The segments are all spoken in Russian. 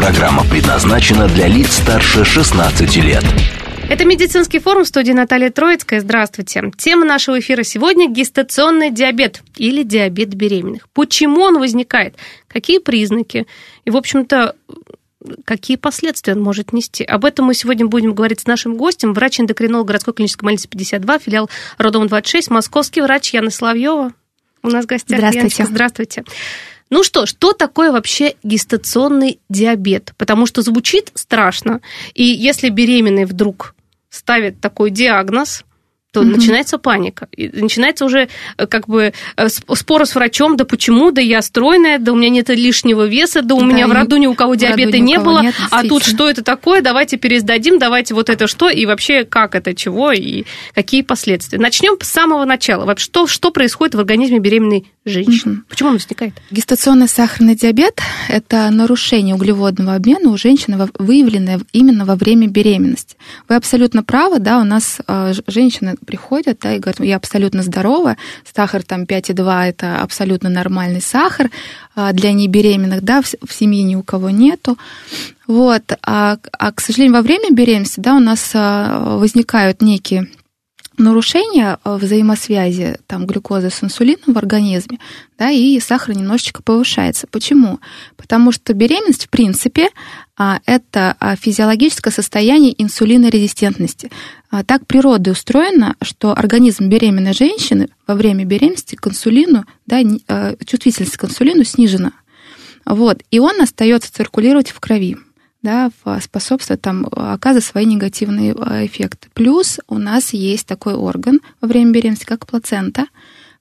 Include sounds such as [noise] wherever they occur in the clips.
Программа предназначена для лиц старше 16 лет. Это медицинский форум в студии Наталья Троицкая. Здравствуйте. Тема нашего эфира сегодня – гестационный диабет или диабет беременных. Почему он возникает? Какие признаки? И, в общем-то, какие последствия он может нести. Об этом мы сегодня будем говорить с нашим гостем, врач-эндокринолог городской клинической больницы 52, филиал Родом 26, московский врач Яна Соловьева. У нас в гостях. Здравствуйте. Яночка, здравствуйте. Ну что, что такое вообще гестационный диабет? Потому что звучит страшно. И если беременный вдруг ставит такой диагноз, то mm начинается паника. И начинается уже э, как бы э, спор с врачом, да почему, да я стройная, да у меня нет лишнего веса, да у да, меня в роду ни у кого диабета не было, нет, а тут что это такое, давайте пересдадим, давайте вот это что, и вообще как это, чего, и какие последствия. Начнем с самого начала. Вот что, что происходит в организме беременной женщины? mm Почему он возникает? Гестационный сахарный диабет – это нарушение углеводного обмена у женщины, выявленное именно во время беременности. Вы абсолютно правы, да, у нас э, женщины приходят, да, и говорят, я абсолютно здорова, сахар там 5,2 это абсолютно нормальный сахар а, для небеременных, да, в, семье ни у кого нету. Вот, а, а, к сожалению, во время беременности, да, у нас а, возникают некие нарушение э, взаимосвязи там, глюкозы с инсулином в организме, да, и сахар немножечко повышается. Почему? Потому что беременность, в принципе, а, это а, физиологическое состояние инсулинорезистентности. А, так природа устроена, что организм беременной женщины во время беременности к инсулину, да, чувствительность к инсулину снижена. Вот, и он остается циркулировать в крови да, способствует там, оказывать свои негативные э, эффекты. Плюс у нас есть такой орган во время беременности, как плацента,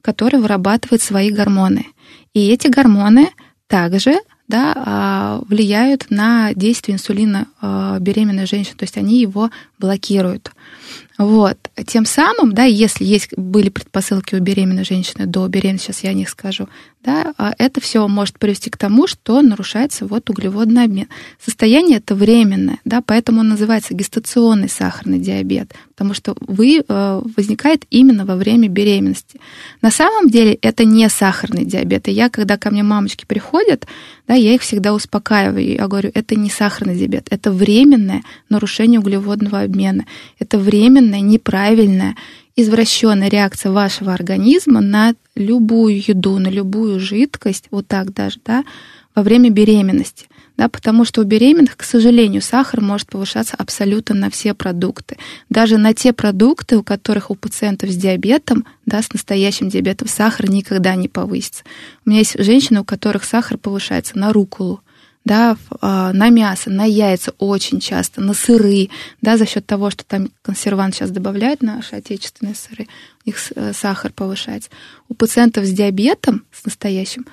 который вырабатывает свои гормоны. И эти гормоны также да, а, влияют на действие инсулина э, беременной женщины, то есть они его блокируют. Вот. Тем самым, да, если есть, были предпосылки у беременной женщины до беременности, сейчас я о них скажу, да, а это все может привести к тому, что нарушается вот углеводный обмен. Состояние это временное, да, поэтому он называется гестационный сахарный диабет, потому что вы, э, возникает именно во время беременности. На самом деле это не сахарный диабет. И я, когда ко мне мамочки приходят, да, я их всегда успокаиваю. Я говорю, это не сахарный диабет, это временное нарушение углеводного обмена. Это временная, неправильная, извращенная реакция вашего организма на любую еду, на любую жидкость, вот так даже, да, во время беременности да, потому что у беременных, к сожалению, сахар может повышаться абсолютно на все продукты. Даже на те продукты, у которых у пациентов с диабетом, да, с настоящим диабетом, сахар никогда не повысится. У меня есть женщины, у которых сахар повышается на руколу, да, а, на мясо, на яйца очень часто, на сыры, да, за счет того, что там консервант сейчас добавляют наши отечественные сыры, у них э, сахар повышается. У пациентов с диабетом, с настоящим,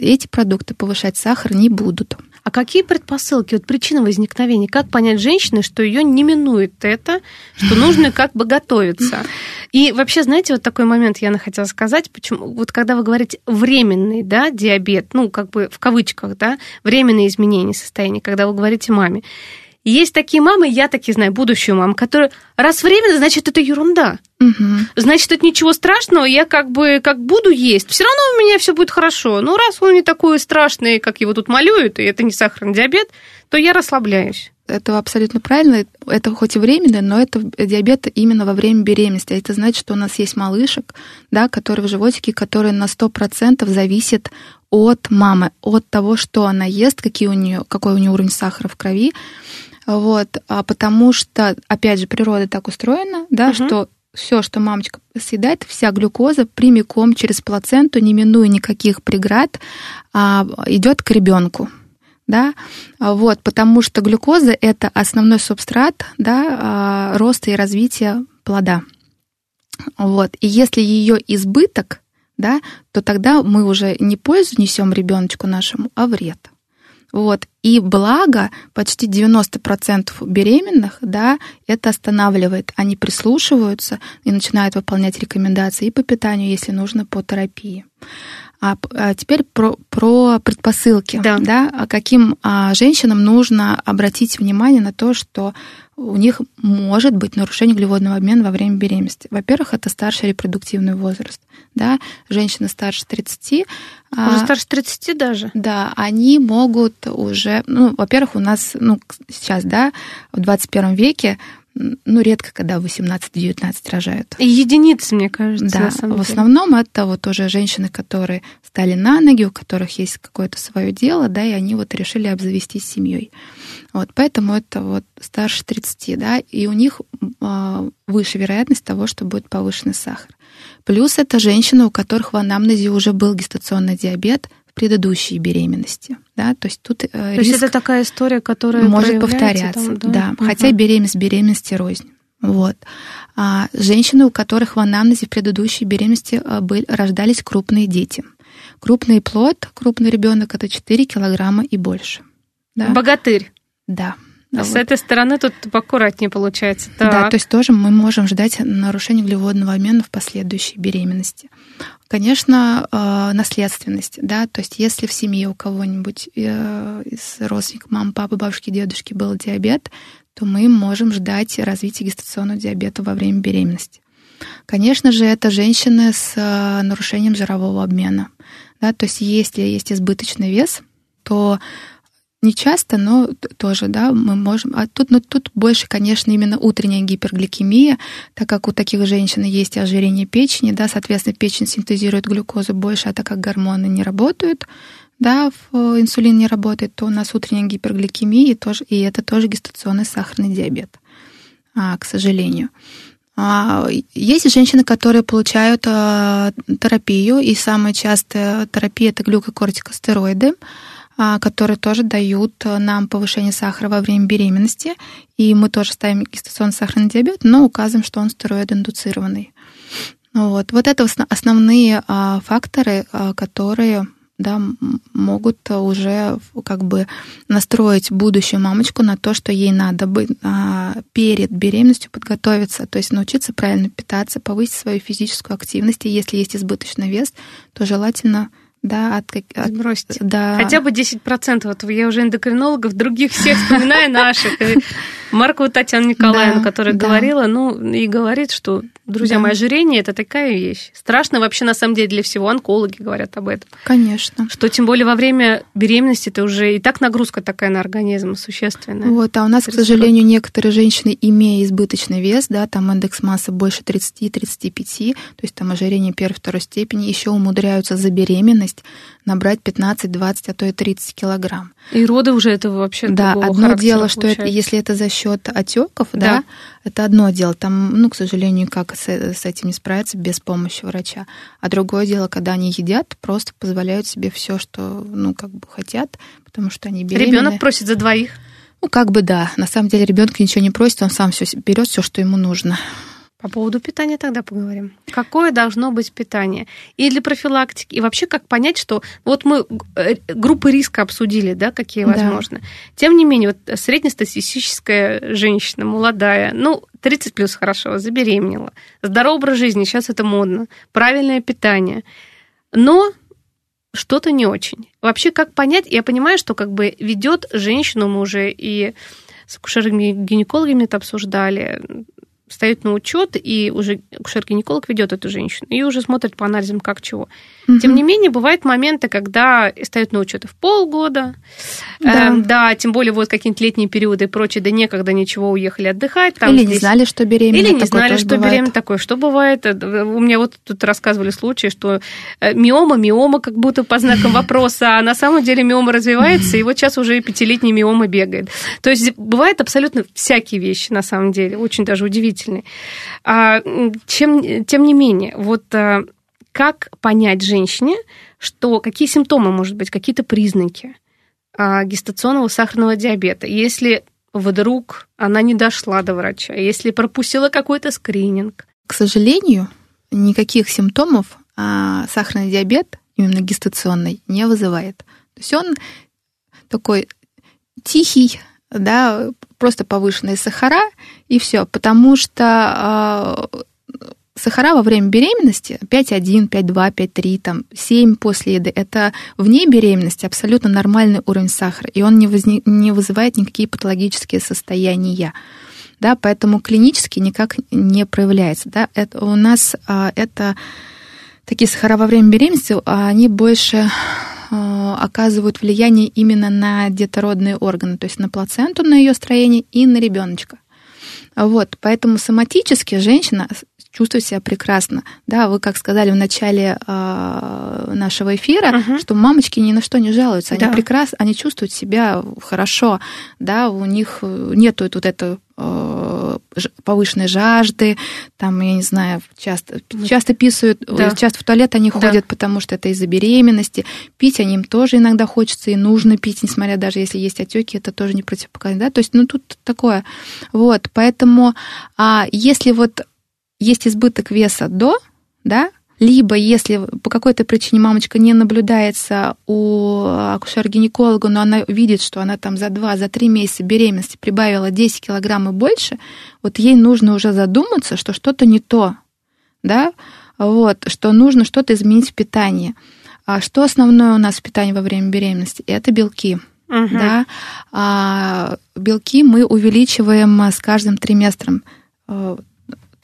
эти продукты повышать сахар не будут. А какие предпосылки, вот причина возникновения? Как понять женщине, что ее не минует это, что нужно как бы готовиться? И вообще, знаете, вот такой момент я хотела сказать, почему, вот когда вы говорите временный, да, диабет, ну, как бы в кавычках, да, временные изменения состояния, когда вы говорите маме, есть такие мамы, я такие знаю, будущую маму, которые раз временно, значит, это ерунда. Угу. Значит, это ничего страшного, я как бы как буду есть. Все равно у меня все будет хорошо. Но раз он не такой страшный, как его тут малюют, и это не сахарный диабет, то я расслабляюсь. Это абсолютно правильно. Это хоть и временно, но это диабет именно во время беременности. Это значит, что у нас есть малышек, да, которые в животике, которые на 100% зависят от мамы, от того, что она ест, какие у нее, какой у нее уровень сахара в крови. Вот, а потому что, опять же, природа так устроена, да, угу. что все, что мамочка съедает, вся глюкоза прямиком через плаценту, не минуя никаких преград, а, идет к ребенку. Да, вот, потому что глюкоза это основной субстрат да, а, роста и развития плода. Вот. И если ее избыток, да, то тогда мы уже не пользу несем ребеночку нашему, а вред. Вот. И благо, почти 90% беременных, да, это останавливает. Они прислушиваются и начинают выполнять рекомендации и по питанию, если нужно, по терапии. А, а теперь про, про предпосылки. Да. Да, а каким а, женщинам нужно обратить внимание на то, что у них может быть нарушение углеводного обмена во время беременности. Во-первых, это старший репродуктивный возраст. Да? Женщины старше 30. А, уже старше 30 даже? Да, они могут уже... Ну, во-первых, у нас ну, сейчас, да, в 21 веке ну, редко, когда 18-19 рожают. И единицы, мне кажется, да, на самом в основном это вот уже женщины, которые стали на ноги, у которых есть какое-то свое дело, да, и они вот решили обзавестись семьей. Вот, поэтому это вот старше 30, да, и у них э, выше вероятность того, что будет повышенный сахар. Плюс это женщины, у которых в анамнезе уже был гестационный диабет в предыдущей беременности. Да, то есть тут э, то есть это такая история, которая может повторяться, там, да, да угу. хотя беременность беременности рознь. Вот. А женщины, у которых в анамнезе в предыдущей беременности э, были, рождались крупные дети. Крупный плод, крупный ребенок это 4 килограмма и больше. Да? Богатырь. Да. А вот. с этой стороны тут поаккуратнее получается. Так. Да, то есть тоже мы можем ждать нарушения углеводного обмена в последующей беременности. Конечно, э, наследственность, да, то есть если в семье у кого-нибудь э, из родственников, мам, папы, бабушки, дедушки был диабет, то мы можем ждать развития гестационного диабета во время беременности. Конечно же, это женщины с э, нарушением жирового обмена. Да, то есть если есть избыточный вес, то не часто, но тоже, да, мы можем. А тут, ну, тут больше, конечно, именно утренняя гипергликемия, так как у таких женщин есть ожирение печени, да, соответственно, печень синтезирует глюкозу больше, а так как гормоны не работают, да, инсулин не работает, то у нас утренняя гипергликемия, тоже, и это тоже гестационный сахарный диабет, а, к сожалению. А, есть женщины, которые получают а, терапию, и самая частая терапия это глюкокортикостероиды. А, которые тоже дают э, нам повышение сахара во время беременности. И мы тоже ставим гестационный сахарный диабет, но указываем, что он стероид-индуцированный. Вот. вот это основные а, факторы, а, которые да, могут уже как бы настроить будущую мамочку на то, что ей надо бы перед беременностью подготовиться, то есть научиться правильно питаться, повысить свою физическую активность. И если есть избыточный вес, то желательно да, от, от Сбросьте. Да. Хотя бы 10%. Вот я уже эндокринологов, других всех вспоминаю наших. Маркову Татьяну Николаевну, да, которая да. говорила, ну, и говорит, что, друзья да. мои, ожирение – это такая вещь. Страшно вообще, на самом деле, для всего. Онкологи говорят об этом. Конечно. Что тем более во время беременности это уже и так нагрузка такая на организм существенная. Вот, а у нас, к сожалению, некоторые женщины, имея избыточный вес, да, там индекс массы больше 30-35, то есть там ожирение первой, второй степени, еще умудряются за беременность набрать 15, 20, а то и 30 килограмм. И роды уже это вообще Да, одно дело, что это, если это за счет отеков, да. да, это одно дело. Там, ну, к сожалению, как с, с этим не справиться без помощи врача. А другое дело, когда они едят, просто позволяют себе все, что, ну, как бы хотят, потому что они беременны. Ребенок просит за двоих. Ну, как бы да. На самом деле ребенок ничего не просит, он сам все берет, все, что ему нужно. По поводу питания тогда поговорим. Какое должно быть питание? И для профилактики, и вообще как понять, что вот мы э, группы риска обсудили, да, какие возможны. Да. Тем не менее, вот среднестатистическая женщина, молодая, ну, 30 плюс хорошо, забеременела, здоровый образ жизни, сейчас это модно, правильное питание. Но что-то не очень. Вообще, как понять? Я понимаю, что как бы ведет женщину, мы уже и с акушерами-гинекологами это обсуждали, встает на учет, и уже акушер-гинеколог ведет эту женщину, и уже смотрит по анализам, как чего. Угу. Тем не менее, бывают моменты, когда встают на учет в полгода, да. Э, да, тем более вот какие-нибудь летние периоды и прочее, да некогда ничего, уехали отдыхать. Там Или здесь... не знали, что беременна. Или не знали, что бывает. беременна такое. Что бывает? Э, у меня вот тут рассказывали случаи, что э, миома, миома как будто по знакам вопроса, а на самом деле миома развивается, и вот сейчас уже и пятилетний миома бегает. То есть бывают абсолютно всякие вещи, на самом деле, очень даже удивительные. А, чем, тем не менее, вот как понять женщине, что какие симптомы, может быть, какие-то признаки а, гестационного сахарного диабета, если вдруг она не дошла до врача, если пропустила какой-то скрининг? К сожалению, никаких симптомов а, сахарный диабет, именно гестационный, не вызывает. То есть он такой тихий, да, просто повышенные сахара, и все. Потому что э, сахара во время беременности 5,1, 5,2, 5,3, там, 7 после еды, это вне беременности абсолютно нормальный уровень сахара, и он не, возник, не вызывает никакие патологические состояния. Да, поэтому клинически никак не проявляется. Да. Это, у нас а, это такие сахара во время беременности, они больше а, оказывают влияние именно на детородные органы, то есть на плаценту, на ее строение и на ребеночка. Вот, поэтому соматически женщина чувствует себя прекрасно. Да, вы как сказали в начале э, нашего эфира, угу. что мамочки ни на что не жалуются, они да. прекрасно, они чувствуют себя хорошо, да, у них нету вот это э, повышенной жажды, там, я не знаю, часто, часто писают, да. часто в туалет они ходят, да. потому что это из-за беременности. Пить они им тоже иногда хочется и нужно пить, несмотря даже если есть отеки, это тоже не противопоказание, да, то есть, ну, тут такое. Вот, поэтому, а если вот есть избыток веса до, да, либо если по какой-то причине мамочка не наблюдается у акушера-гинеколога, но она видит, что она там за 2 за 3 месяца беременности прибавила 10 килограмм и больше, вот ей нужно уже задуматься, что что-то не то, да, вот, что нужно что-то изменить в питании. А что основное у нас в питании во время беременности? Это белки. Угу. Да? А белки мы увеличиваем с каждым триместром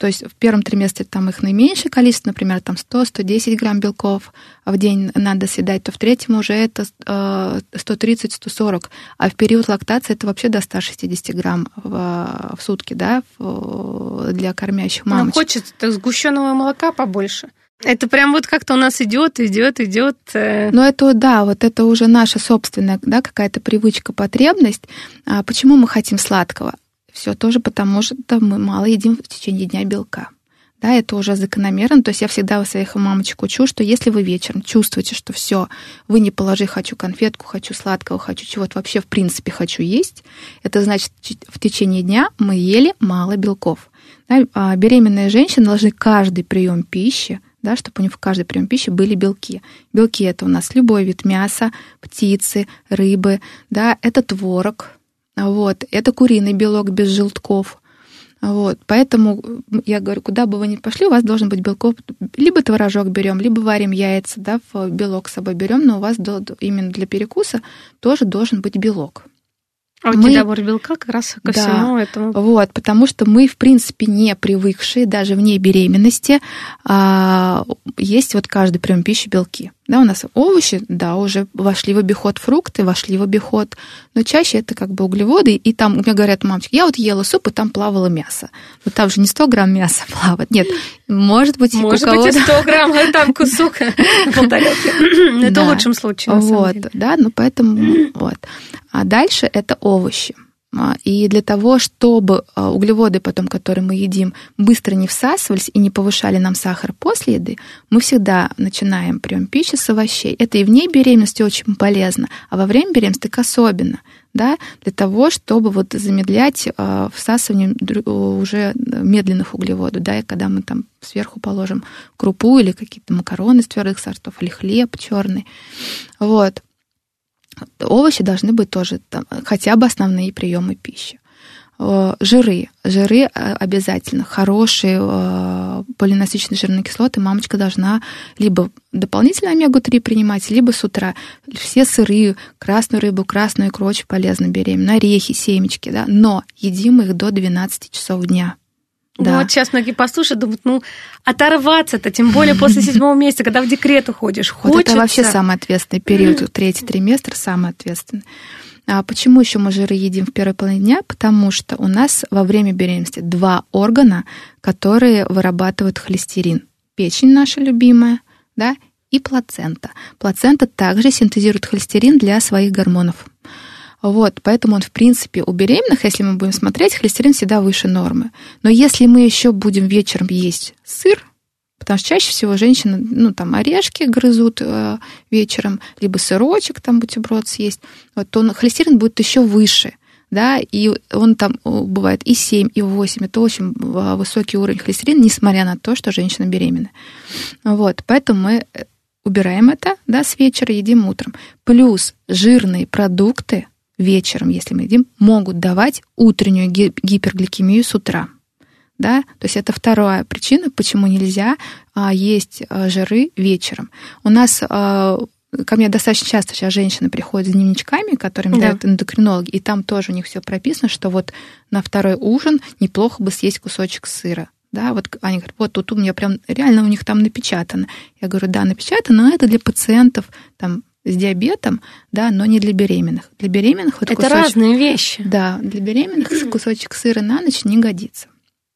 то есть в первом триместре там их наименьшее количество, например, там 100-110 грамм белков в день надо съедать, то в третьем уже это 130-140, а в период лактации это вообще до 160 грамм в, в сутки, да, для кормящих мамочек. Нам хочется так сгущенного молока побольше. Это прям вот как-то у нас идет, идет, идет. Э. Но это, да, вот это уже наша собственная, да, какая-то привычка, потребность. А почему мы хотим сладкого? Все тоже потому, что мы мало едим в течение дня белка. Да, это уже закономерно. То есть я всегда у своих мамочек учу, что если вы вечером чувствуете, что все, вы не положи, хочу конфетку, хочу сладкого, хочу чего-то вообще в принципе хочу есть, это значит, в течение дня мы ели мало белков. Да, а беременные женщины должны каждый прием пищи да, чтобы у них в каждый прием пищи были белки. Белки это у нас любой вид мяса, птицы, рыбы, да, это творог, вот. Это куриный белок без желтков. Вот. Поэтому я говорю, куда бы вы ни пошли, у вас должен быть белков. Либо творожок берем, либо варим яйца, да, в белок с собой берем, но у вас именно для перекуса тоже должен быть белок. А у мы... недобор белка как раз ко да, всему этому. Вот, потому что мы, в принципе, не привыкшие, даже вне беременности, а, есть вот каждый прием пищи белки. Да, у нас овощи, да, уже вошли в обиход фрукты, вошли в обиход, но чаще это как бы углеводы, и там мне говорят, мамочки, я вот ела суп, и там плавало мясо. Но там же не 100 грамм мяса [laughs] плавает, нет, может быть, может быть, и 100 [laughs] грамм, а там кусок полторки. Это в лучшем случае, Вот, да, ну поэтому, вот. А дальше это овощи. А, и для того, чтобы а, углеводы потом, которые мы едим, быстро не всасывались и не повышали нам сахар после еды, мы всегда начинаем прием пищи с овощей. Это и вне беременности очень полезно, а во время беременности так особенно, да, для того, чтобы вот замедлять а, всасывание уже медленных углеводов, да, и когда мы там сверху положим крупу или какие-то макароны из твердых сортов, или хлеб черный, вот. Овощи должны быть тоже там, хотя бы основные приемы пищи. Э, жиры. Жиры э, обязательно. Хорошие э, полинасыщенные жирные кислоты мамочка должна либо дополнительно омегу-3 принимать, либо с утра. Все сыры, красную рыбу, красную икру очень полезно беременным. Орехи, семечки, да. Но едим их до 12 часов дня. Да. Ну, вот сейчас многие послушают, думают, ну, оторваться-то, тем более после [laughs] седьмого месяца, когда в декрет уходишь, хочется. Вот это вообще самый ответственный период, третий триместр самый ответственный. А почему еще мы жиры едим в первой половине дня? Потому что у нас во время беременности два органа, которые вырабатывают холестерин. Печень наша любимая, да, и плацента. Плацента также синтезирует холестерин для своих гормонов. Вот, поэтому он, в принципе, у беременных, если мы будем смотреть, холестерин всегда выше нормы. Но если мы еще будем вечером есть сыр, потому что чаще всего женщины, ну, там, орешки грызут э, вечером, либо сырочек, там, бутерброд съесть, вот, то холестерин будет еще выше, да, и он там бывает и 7, и 8, это очень э, высокий уровень холестерина, несмотря на то, что женщина беременна. Вот, поэтому мы убираем это, да, с вечера едим утром. Плюс жирные продукты вечером, если мы едим, могут давать утреннюю гипергликемию с утра. Да? То есть это вторая причина, почему нельзя а, есть а, жиры вечером. У нас а, ко мне достаточно часто сейчас женщины приходят с дневничками, которыми да. дают эндокринологи, и там тоже у них все прописано, что вот на второй ужин неплохо бы съесть кусочек сыра. Да, вот они говорят, вот тут у меня прям реально у них там напечатано. Я говорю, да, напечатано, но это для пациентов там с диабетом, да, но не для беременных. Для беременных вот это кусочек, разные вещи. Да, для беременных [clears throat] кусочек сыра на ночь не годится.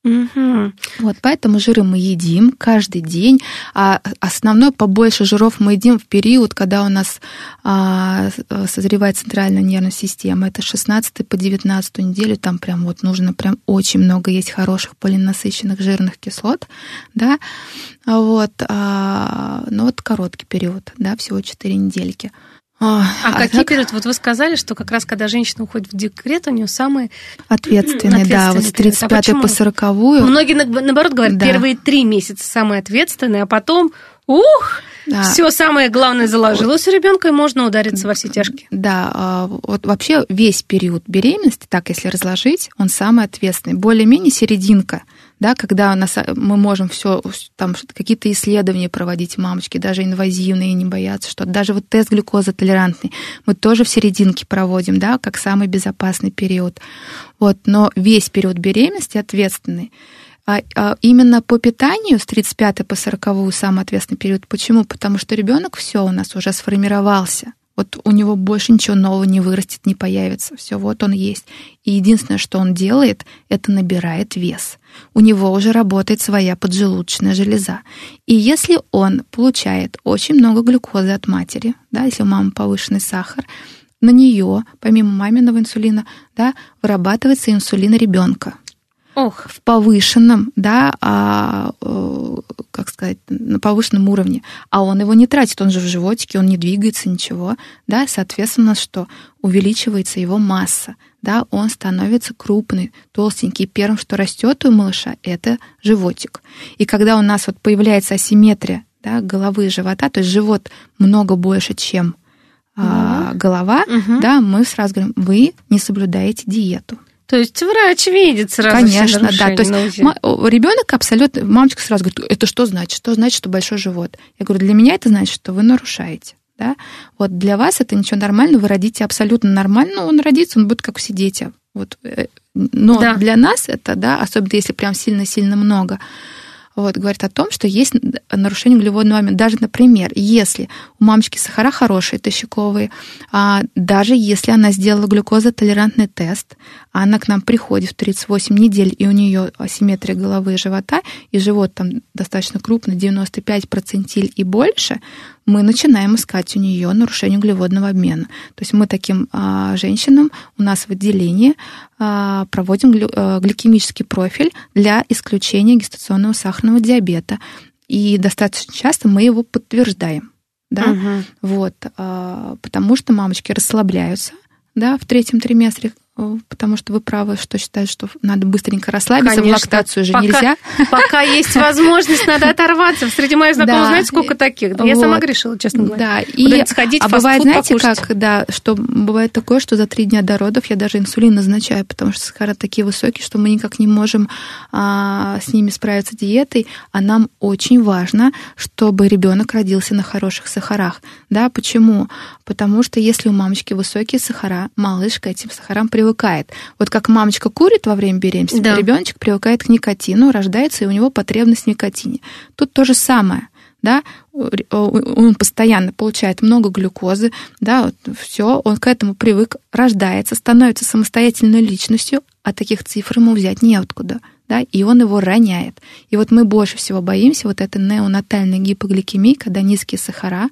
Угу. Вот поэтому жиры мы едим каждый день, а основной побольше жиров мы едим в период, когда у нас а, созревает центральная нервная система. Это 16 по 19 неделю, там прям вот нужно прям очень много есть хороших полинасыщенных жирных кислот, да, вот, а, ну вот короткий период, да, всего 4 недельки. А, а, какие так... периоды? Вот вы сказали, что как раз когда женщина уходит в декрет, у нее самые ответственные, да, вот с 35 а по 40 Многие наоборот говорят, да. первые три месяца самые ответственные, а потом, ух, да. все самое главное заложилось у ребенка, и можно удариться во все тяжкие. Да, а, вот вообще весь период беременности, так если разложить, он самый ответственный. Более-менее серединка – да, когда у нас, мы можем все, там какие-то исследования проводить мамочки, даже инвазивные, не бояться, что даже вот тест глюкоза толерантный мы тоже в серединке проводим, да, как самый безопасный период. Вот, но весь период беременности ответственный. А, а именно по питанию с 35 по 40 самый ответственный период. Почему? Потому что ребенок все у нас уже сформировался. Вот у него больше ничего нового не вырастет, не появится. Все, вот он есть. И единственное, что он делает, это набирает вес. У него уже работает своя поджелудочная железа. И если он получает очень много глюкозы от матери, да, если у мамы повышенный сахар, на нее, помимо маминого инсулина, да, вырабатывается инсулин ребенка. Ох. в повышенном, да, а, э, как сказать, на повышенном уровне, а он его не тратит, он же в животике, он не двигается, ничего, да, соответственно, что увеличивается его масса, да, он становится крупный, толстенький. Первым, что растет у малыша, это животик. И когда у нас вот появляется асимметрия да, головы и живота, то есть живот много больше, чем а, голова, угу. да, мы сразу говорим, вы не соблюдаете диету. То есть врач видит сразу Конечно, да. То есть ребенок абсолютно, мамочка сразу говорит, это что значит? Что значит, что большой живот? Я говорю, для меня это значит, что вы нарушаете. Да? Вот для вас это ничего нормально, вы родите абсолютно нормально, он родится, он будет как все дети. Вот. Э, но да. для нас это, да, особенно если прям сильно-сильно много, вот, говорит о том, что есть нарушение углеводного обмена. Даже, например, если у мамочки сахара хорошие, тощаковые, а, даже если она сделала глюкозотолерантный тест, она к нам приходит в 38 недель, и у нее асимметрия головы и живота, и живот там достаточно крупный, 95 процентиль и больше, мы начинаем искать у нее нарушение углеводного обмена. То есть мы таким а, женщинам у нас в отделении а, проводим глю, а, гликемический профиль для исключения гестационного сахарного диабета. И достаточно часто мы его подтверждаем. Да? Угу. Вот, а, потому что мамочки расслабляются да, в третьем триместре потому что вы правы, что считают, что надо быстренько расслабиться, Конечно. в лактацию же пока, нельзя. Пока есть возможность, надо оторваться. Среди моих знакомых, да. знаете, сколько таких? Я вот. сама грешила, честно говоря. Да, и сходить, а бывает, знаете, покушать. как, да, что бывает такое, что за три дня до родов я даже инсулин назначаю, потому что сахара такие высокие, что мы никак не можем а, с ними справиться диетой, а нам очень важно, чтобы ребенок родился на хороших сахарах. Да, почему? Потому что если у мамочки высокие сахара, малыш к этим сахарам привыкает привыкает. Вот как мамочка курит во время беременности, да. ребеночек привыкает к никотину, рождается, и у него потребность в никотине. Тут то же самое да, он постоянно получает много глюкозы, да, вот все, он к этому привык, рождается, становится самостоятельной личностью, а таких цифр ему взять неоткуда, да, и он его роняет. И вот мы больше всего боимся вот этой неонатальной гипогликемии, когда низкие сахара,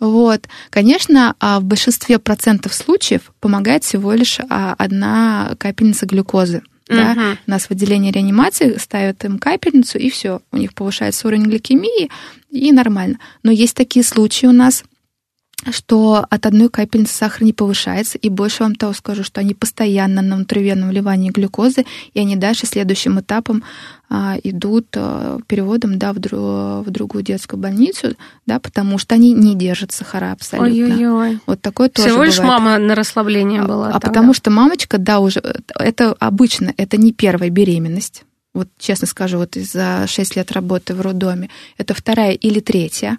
вот. Конечно, а в большинстве процентов случаев помогает всего лишь а, одна капельница глюкозы. Да? Угу. У нас в отделении реанимации ставят им капельницу, и все, у них повышается уровень гликемии, и нормально. Но есть такие случаи у нас, что от одной капельницы сахар не повышается, и больше вам того скажу, что они постоянно на внутривенном вливании глюкозы, и они дальше следующим этапом а, идут а, переводом да, в, дру, в другую детскую больницу, да, потому что они не держат сахара абсолютно. Ой-ой-ой. Вот такое тоже Всего лишь бывает. мама на расслабление была. А тогда. потому что мамочка, да, уже это обычно, это не первая беременность. Вот честно скажу, вот за 6 лет работы в роддоме, это вторая или третья.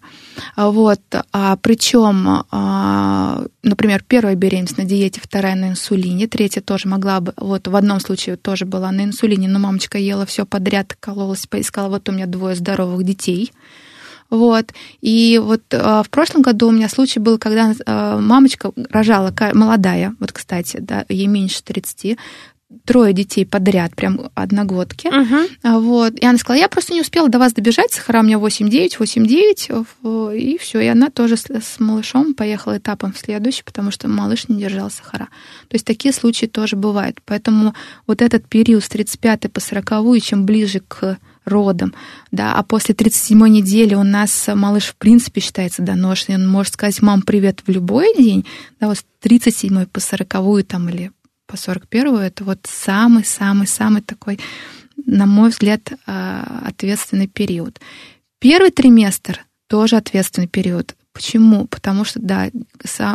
А Вот, а причем, а, например, первая беременность на диете, вторая на инсулине, третья тоже могла бы, вот в одном случае тоже была на инсулине, но мамочка ела все подряд, кололась, поискала, вот у меня двое здоровых детей. Вот. И вот а, в прошлом году у меня случай был, когда а, мамочка рожала, молодая, вот, кстати, да, ей меньше 30, трое детей подряд, прям одногодки. А, Вот. И она сказала, я просто не успела до вас добежать, сахара у меня 8-9, 8-9, в- и все. И она тоже с, с малышом поехала этапом в следующий, потому что малыш не держал сахара. То есть такие случаи тоже бывают. Поэтому вот этот период с 35 по 40, чем ближе к родам, да, а после 37 недели у нас малыш в принципе считается доношенный, он может сказать «мам, привет» в любой день, да, вот с 37 по 40 там или по 41 это вот самый-самый-самый такой, на мой взгляд, а, ответственный период. Первый триместр тоже ответственный период. Почему? Потому что, да,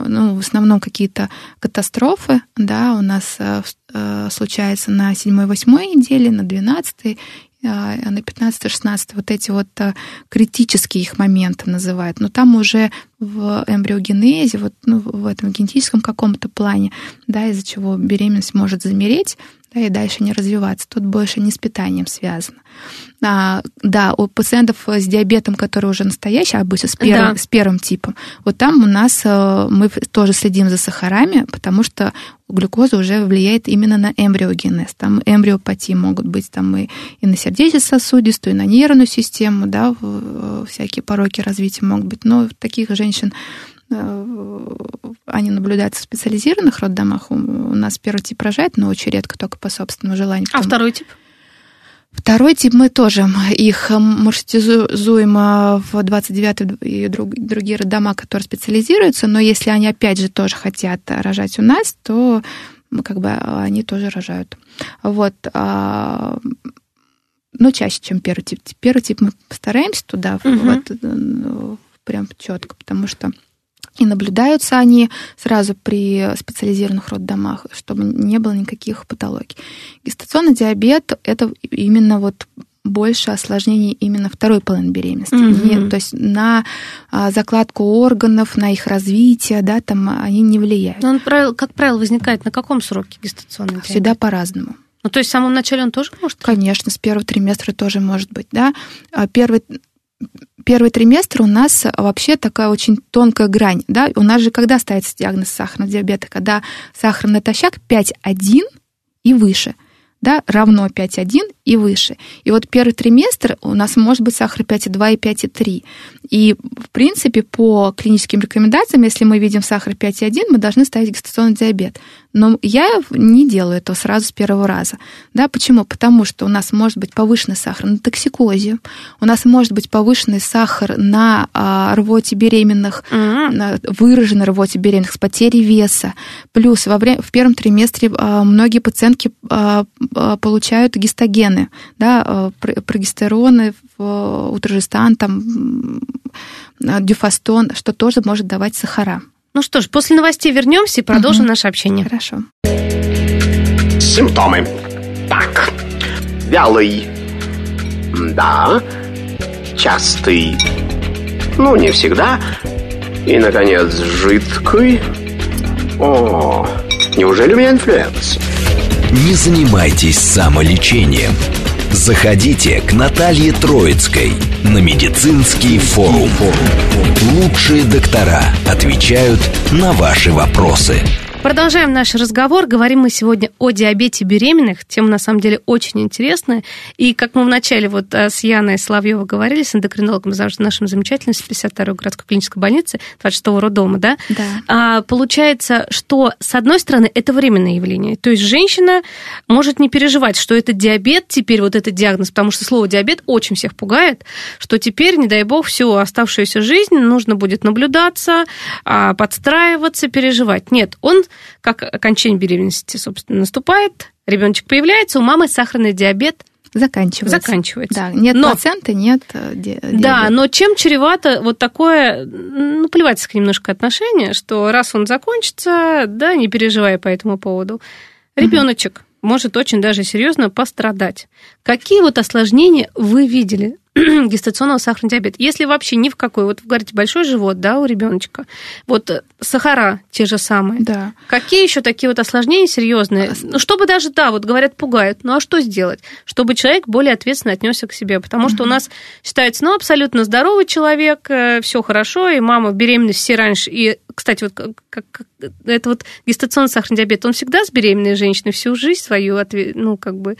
ну, в основном какие-то катастрофы, да, у нас э, э, случаются на 7-8 неделе, на 12 а на 15-16 вот эти вот а, критические их моменты называют. Но там уже в эмбриогенезе, вот ну, в этом генетическом каком-то плане, да, из-за чего беременность может замереть, да, и дальше не развиваться. Тут больше не с питанием связано. А, да, у пациентов с диабетом, который уже настоящий, обычно с первым, Да. с первым типом, вот там у нас э, мы тоже следим за сахарами, потому что глюкоза уже влияет именно на эмбриогенез. Там эмбриопатии могут быть там и, и на сердечно-сосудистую, и на нервную систему, да, в- всякие пороки развития могут быть. Но таких женщин э, они наблюдаются в специализированных роддомах. У нас первый тип рожает, но очень редко, только по собственному желанию. А второй тип? Второй тип мы тоже их маршрутизуем а, в 29 и друг- другие роддома, которые специализируются, но если они опять же тоже хотят рожать у нас, то ну, как бы они тоже рожают. Вот. а, Ну, чаще, чем первый тип. Первый тип мы постараемся туда, Мгм. вот, э, прям четко, потому что и наблюдаются они сразу при специализированных роддомах, чтобы не было никаких патологий. Гестационный диабет – это именно вот больше осложнений именно второй половины беременности. Мгм. Не- то есть на а, закладку органов, на их развитие, да, там они не влияют. Но он, как правило, возникает на каком сроке гестационный диабет? Всегда по-разному. Ну, то есть в самом начале он тоже может? Конечно, с первого триместра тоже может быть, да. А Первый, первый триместр у нас вообще такая очень тонкая грань, да. У нас же когда ставится диагноз сахарного диабета? Когда сахар натощак 5,1 и выше, да, равно 5,1 и выше. И вот первый триместр у нас может быть сахар 5,2 и 5,3. И, в принципе, по клиническим рекомендациям, если мы видим сахар 5,1, мы должны ставить гестационный диабет. Но я не делаю этого сразу с первого раза. Да, почему? Потому что у нас может быть повышенный сахар на токсикозе, у нас может быть повышенный сахар на а, рвоте беременных, М. на выраженной рвоте беременных с потерей веса. Плюс во время, в первом триместре а, многие пациентки а, а, получают гистогены, да, а, про- прогестероны, утрожестан, там, дюфастон, что тоже может давать сахара. Ну что ж, после новостей вернемся и продолжим Мгм. наше общение. Хорошо. Симптомы. Так. Вялый. Да. Частый. Ну, не всегда. И, наконец, жидкий. О, неужели у меня инфлюэнца? Не занимайтесь самолечением. Заходите к Наталье Троицкой на медицинский форум. Лучшие доктора отвечают на ваши вопросы. Продолжаем наш разговор. Говорим мы сегодня о диабете беременных. Тема, на самом деле, очень интересная. И, как мы вначале вот э, с Яной Соловьевой говорили, с эндокринологом нашим замечательным, с 52-й городской клинической больницы, 26-го роддома, да? Да. А, получается, что, с одной стороны, это временное явление. То есть женщина может не переживать, что это диабет, теперь вот этот диагноз, потому что слово диабет очень всех пугает, что теперь, не дай бог, всю оставшуюся жизнь нужно будет наблюдаться, а, подстраиваться, переживать. Нет, он как окончание беременности, собственно, наступает, ребеночек появляется, у мамы сахарный диабет Заканчивается. заканчивается. Да, нет Но- плаценты, нет э, ди- Да, диабета. но чем чревато вот такое, ну, плевательское немножко отношение, что раз он закончится, да, не переживай по этому поводу, ребеночек может очень даже серьезно пострадать. Какие вот осложнения вы видели [clears throat] гестационного сахарного диабета? Если вообще ни в какой, вот вы говорите, большой живот, да, у ребеночка, вот э, сахара те же самые. Да. Какие еще такие вот осложнения серьезные? Ну, чтобы даже, да, вот говорят, пугают. Ну, а что сделать? Чтобы человек более ответственно отнесся к себе. Потому что у нас считается, ну, абсолютно здоровый человек, все хорошо, и мама беременность все раньше. И, кстати, вот как, как- как- это вот гестационный сахарный диабет, он всегда с беременной женщиной всю жизнь свою, ну, как бы,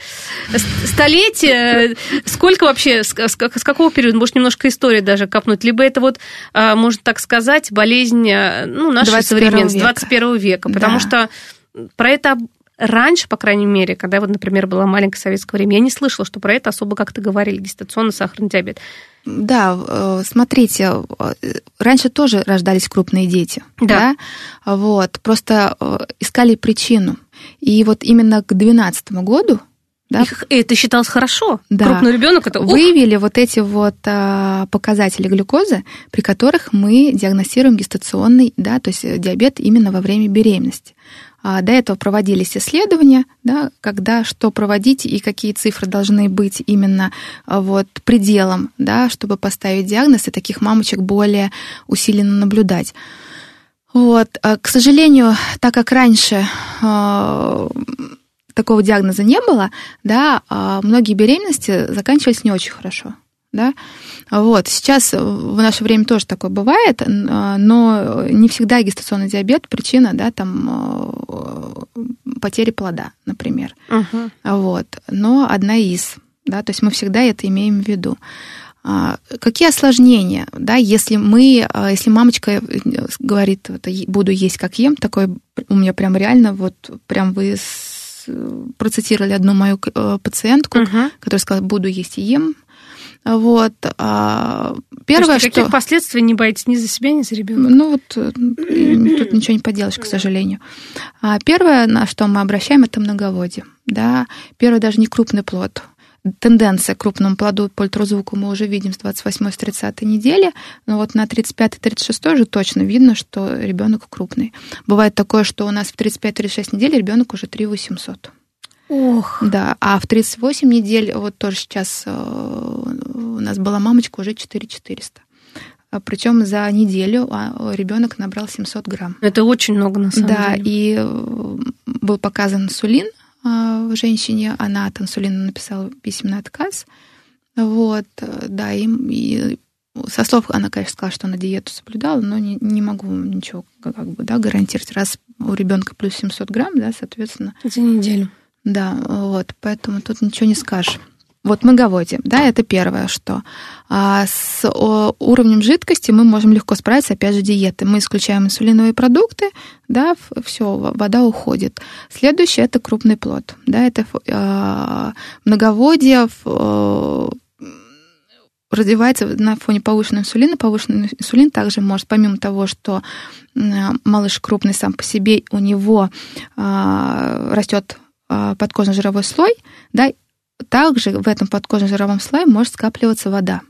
столетие, сколько вообще, как- с какого периода, может, немножко истории даже копнуть, либо это вот, а, можно так сказать, болезнь, а, ну, нашей 21 современности, века. 21 века, потому Да. что про это раньше, по крайней мере, когда я вот, например, была маленькое советское время, я не слышала, что про это особо как-то говорили, гестационный сахарный диабет. Да, э, смотрите, э, раньше тоже рождались крупные дети, Да. да? Вот, просто э, искали причину. И вот именно к 2012 году да, Их- это считалось хорошо. Да. Крупный ребенок это ух, выявили вот эти вот а, показатели глюкозы, при которых мы диагностируем гестационный, да, то есть э, диабет именно во время беременности. А До этого проводились исследования, да, когда что проводить и какие цифры должны быть именно а, вот пределом, да, чтобы поставить диагноз и таких мамочек более усиленно наблюдать. Вот, а, к сожалению, так как раньше а, такого диагноза не было, да, а многие беременности заканчивались не очень хорошо. Да? Вот. Сейчас в наше время тоже такое бывает, а, но не всегда гестационный диабет причина да, там, э, потери плода, например. Ага. Вот. Но одна из. Да, то есть мы всегда это имеем в виду. А, Какие осложнения, да, если мы, а, если мамочка э, говорит, вот, «Е- буду есть как ем, такое у меня прям реально, вот прям вы процитировали одну мою э, пациентку, Мгм. которая сказала, буду есть и ем. Вот. а, Первое, есть никаких что... последствий не боитесь ни за себя, ни за ребенка. Ну вот тут ничего не поделаешь, к сожалению. А Первое, на что мы обращаем, это многоводие. Да? Первое, даже не крупный плод. Тенденция к крупному плоду по ультразвуку мы уже видим с 28 с 30 недели, но вот на 35-36 же точно видно, что ребенок крупный. Бывает такое, что у нас в 35-36 недель ребенок уже 3 800. Ох. Да, а в 38 недель, вот тоже сейчас э, у нас была мамочка уже 4 400. Причем за неделю ребенок набрал 700 грамм. Это очень много, на самом Да, деле. и э, был показан инсулин в женщине, она от инсулина написала письменный отказ. Вот, э, да, и, и со слов она, конечно, сказала, что она диету соблюдала, но не, не могу ничего как бы, да, гарантировать. Раз у ребенка плюс 700 грамм, да, соответственно, За неделю. да, вот, поэтому тут ничего не скажешь. Вот многоводие, да, это первое, что. А с уровнем жидкости мы можем легко справиться, опять же, диеты. Мы исключаем инсулиновые продукты, да, все, вода уходит. Следующее это крупный плод, да, это э, многоводие э, развивается на фоне повышенного инсулина. Повышенный инсулин также может, помимо того, что малыш крупный сам по себе, у него э, растет подкожно-жировой слой, да, также в этом подкожно-жировом слое может скапливаться вода.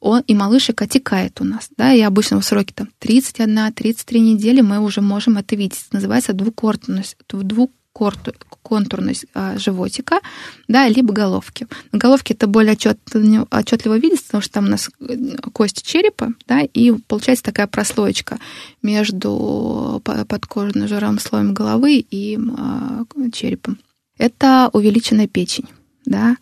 Он, и малышек отекает у нас. Да, и обычно в сроке там, 31-33 недели мы уже можем это видеть. Это называется двуконтурность, двуконтурность а, животика, да, либо головки. На головке это более отчетливо, отчетливо видится, потому что там у нас кости черепа, да, и получается такая прослоечка между подкожно-жировым слоем головы и а, черепом. Это увеличенная печень да.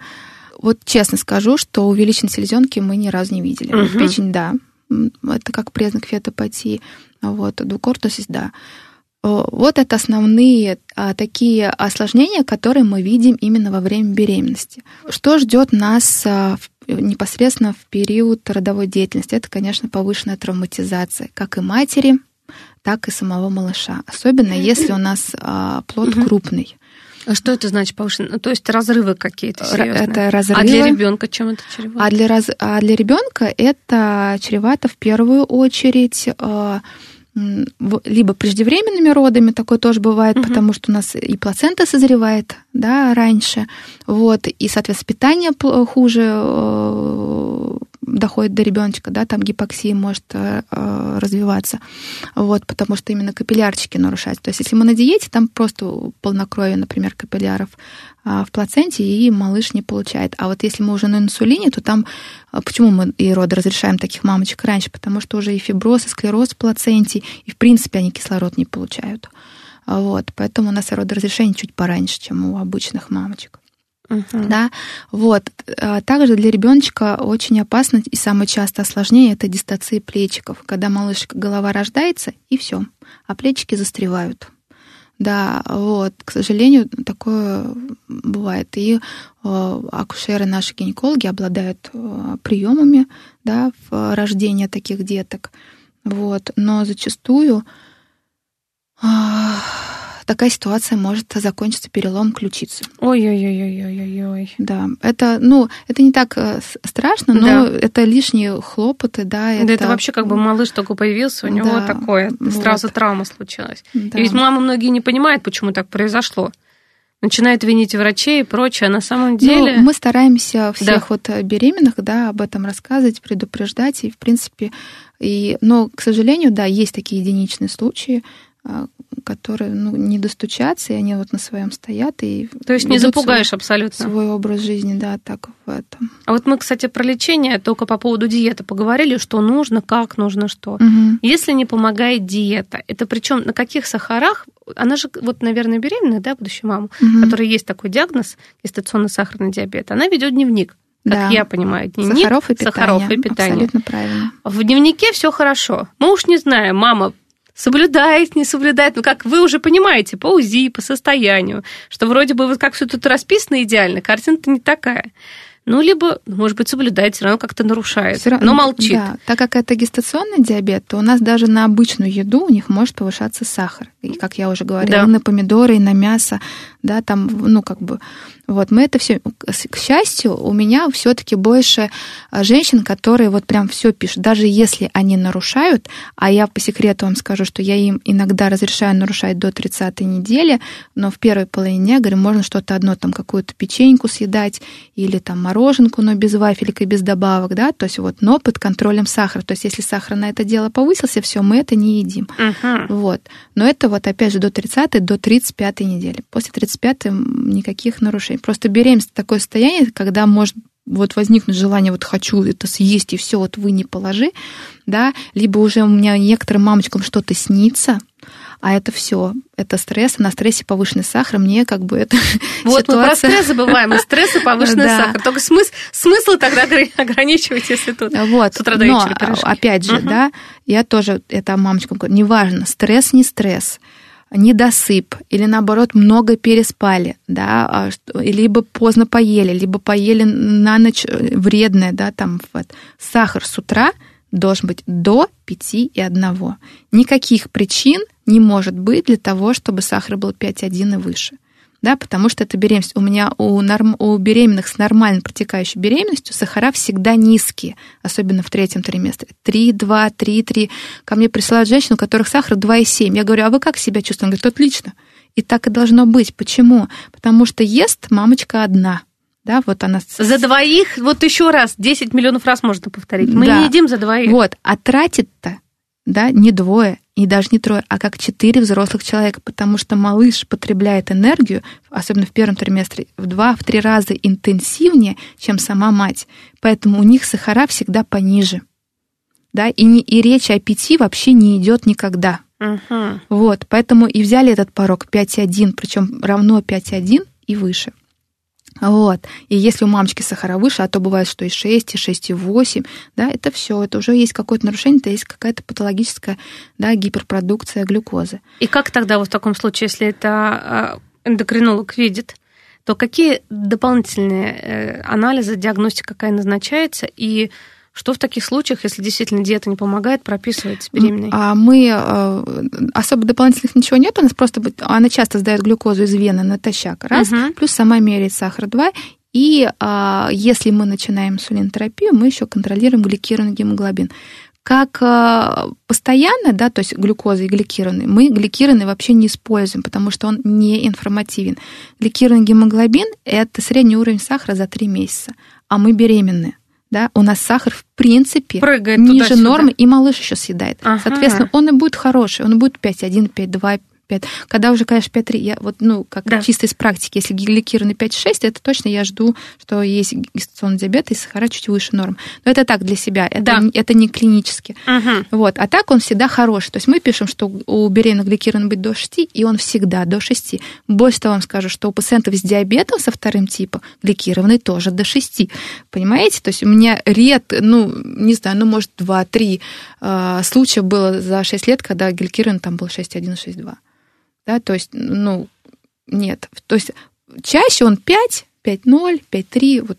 Вот честно скажу, что увеличенной селезенки мы ни разу не видели. Мгм. Печень, да, это как признак фетопатии. Вот, двукортусис, да. Вот это основные а, такие осложнения, которые мы видим именно во время беременности. Что ждет нас а, в, непосредственно в период родовой деятельности? Это, конечно, повышенная травматизация как и матери, так и самого малыша. Особенно если у нас а, плод угу. крупный. А что это значит повышенное? Ну, то есть разрывы какие-то серьезные? Это разрывы. А для ребенка чем это чревато? А для, раз... а для ребенка это чревато в первую очередь а, либо преждевременными родами, такое тоже бывает, угу. потому что у нас и плацента созревает, да, раньше, вот, и, соответственно, питание хуже э, доходит до ребеночка, да, там гипоксия может э, э, развиваться, вот, потому что именно капиллярчики нарушаются. То есть, если мы на диете, там просто полнокровие, например, капилляров а, в плаценте, и малыш не получает. А вот если мы уже на инсулине, то там... А, почему мы и роды разрешаем таких мамочек раньше? Потому что уже и фиброз, и склероз в плаценте, и в принципе они кислород не получают. Вот, поэтому у нас родоразрешение чуть пораньше, чем у обычных мамочек. Uh-huh. Да, вот. Также для ребеночка очень опасно и самое частое осложнение это дистоция плечиков, когда малыш голова рождается и все, а плечики застревают. Да, вот, к сожалению, такое бывает. И э, акушеры, наши гинекологи обладают э, приемами да, в рождении таких деток. Вот, но зачастую э, такая ситуация может закончиться перелом ключицы. Ой-ой-ой-ой-ой-ой. Да, это, ну, это не так э, страшно, но да. это лишние хлопоты, да. Это... Да, это вообще как бы малыш только появился, у него да, такое, вот. сразу травма случилась. Да. И ведь мамы многие не понимают, почему так произошло начинают винить врачей и прочее, а на самом ну, деле... Ну, мы стараемся всех да. вот беременных, да, об этом рассказывать, предупреждать, и, в принципе, и, но, к сожалению, да, есть такие единичные случаи, а, которые ну, не достучаться, и они вот на своем стоят. И То есть не запугаешь свой, абсолютно. Свой образ жизни, да, так в этом. А вот мы, кстати, про лечение только по поводу диеты поговорили, что нужно, как нужно, что. Угу. Если не помогает диета, это причем на каких сахарах? Она же, вот, наверное, беременная, да, будущая мама, угу. которая есть такой диагноз, гестационный сахарный диабет, она ведет дневник как да. я понимаю, дневник сахаров и питания. Сахаров и питания. Абсолютно правильно. В дневнике все хорошо. Мы уж не знаем, мама соблюдает, не соблюдает. Ну, как вы уже понимаете, по УЗИ, по состоянию, что вроде бы вот как все тут расписано идеально, картина-то не такая. Ну, либо, может быть, соблюдает, все равно как-то нарушает, равно, но молчит. Да, так как это гестационный диабет, то у нас даже на обычную еду у них может повышаться сахар. И, как я уже говорила, да. на помидоры и на мясо, да, там, ну, как бы вот, мы это все, к счастью, у меня все-таки больше а, женщин, которые вот прям все пишут, даже если они нарушают, а я по секрету вам скажу, что я им иногда разрешаю нарушать до 30 недели, но в первой половине дня, говорю, можно что-то одно, там какую-то печеньку съедать или там мороженку, но без вафелек и без добавок, да, то есть вот, но под контролем сахара, то есть если сахар на это дело повысился, все, мы это не едим. Uh-huh. Вот. Но это вот опять же до 30 до 35 недели. После 35 никаких нарушений. Просто беременность такое состояние, когда может вот возникнуть желание, вот хочу это съесть, и все, вот вы не положи, да, либо уже у меня некоторым мамочкам что-то снится, а это все, это стресс, на стрессе повышенный сахар, мне как бы это [laughs] Вот ситуация... мы про стресс забываем, и стресс, и [laughs] повышенный да. сахар. Только смысл, смысл тогда ограничивать, если тут вот. с утра до вечера Но, опять же, угу. да, я тоже это мамочкам говорю, неважно, стресс, не стресс, недосып или наоборот много переспали, да, а либо поздно поели, либо поели на ночь э, вредное, да, там вот. сахар с утра должен быть до 5 и 1. Никаких причин не может быть для того, чтобы сахар был 5,1 и выше да, потому что это беременность. У меня у, норм, у беременных с нормально протекающей беременностью сахара всегда низкие, особенно в третьем триместре. 3, 2, 3, 3. Ко мне присылают женщины, у которых сахар 2,7. Я говорю, а вы как себя чувствуете? Он говорит, отлично. И так и должно быть. Почему? Потому что ест мамочка одна. Да, вот она... За двоих, вот еще раз, 10 миллионов раз можно повторить. Мы да. не едим за двоих. Вот, а тратит-то, да, не двое, и даже не трое, а как четыре взрослых человека, потому что малыш потребляет энергию, особенно в первом триместре, в два-в три раза интенсивнее, чем сама мать. Поэтому у них сахара всегда пониже. Да, и, не, и речь о пяти вообще не идет никогда. Uh-huh. Вот, поэтому и взяли этот порог 5,1, причем равно 5,1 и выше. Вот. И если у мамочки сахара выше, а то бывает, что и 6, и 6, и 8, да, это все, это уже есть какое-то нарушение, это есть какая-то патологическая да, гиперпродукция глюкозы. И как тогда вот в таком случае, если это а, эндокринолог видит, то какие дополнительные э, анализы, диагностика какая назначается, и что в таких случаях, если действительно диета не помогает, прописывать беременной? А мы э, особо дополнительных ничего нет, у нас просто она часто сдает глюкозу из вены натощак, раз, угу. плюс сама меряет сахар, два, и а, если мы начинаем инсулинотерапию, мы еще контролируем гликированный гемоглобин. Как а, постоянно, да, то есть глюкоза и гликированный, мы гликированный вообще не используем, потому что он не информативен. Гликированный гемоглобин – это средний уровень сахара за 3 месяца, а мы беременны да, у нас сахар в принципе Прыгает ниже нормы, и малыш еще съедает. Ага. Соответственно, он и будет хороший, он будет 5,1, 5,2, 5. Когда уже, конечно, 5-3, я вот, ну, как да. чисто из практики, если гликированный 5-6, это точно я жду, что есть гестационный диабет и сахара чуть выше норм. Но это так для себя, это, да. это не клинически. Угу. Вот. А так он всегда хороший. То есть мы пишем, что у беременных гликирован быть до 6, и он всегда до 6. Больше того вам скажу, что у пациентов с диабетом со вторым типом гликированный тоже до 6. Понимаете? То есть у меня ред, ну, не знаю, ну, может, 2-3 э, случая было за 6 лет, когда гликирован там был 6,1, 6,2 да, то есть, ну, нет. То есть чаще он 5, 5,0, 5,3, вот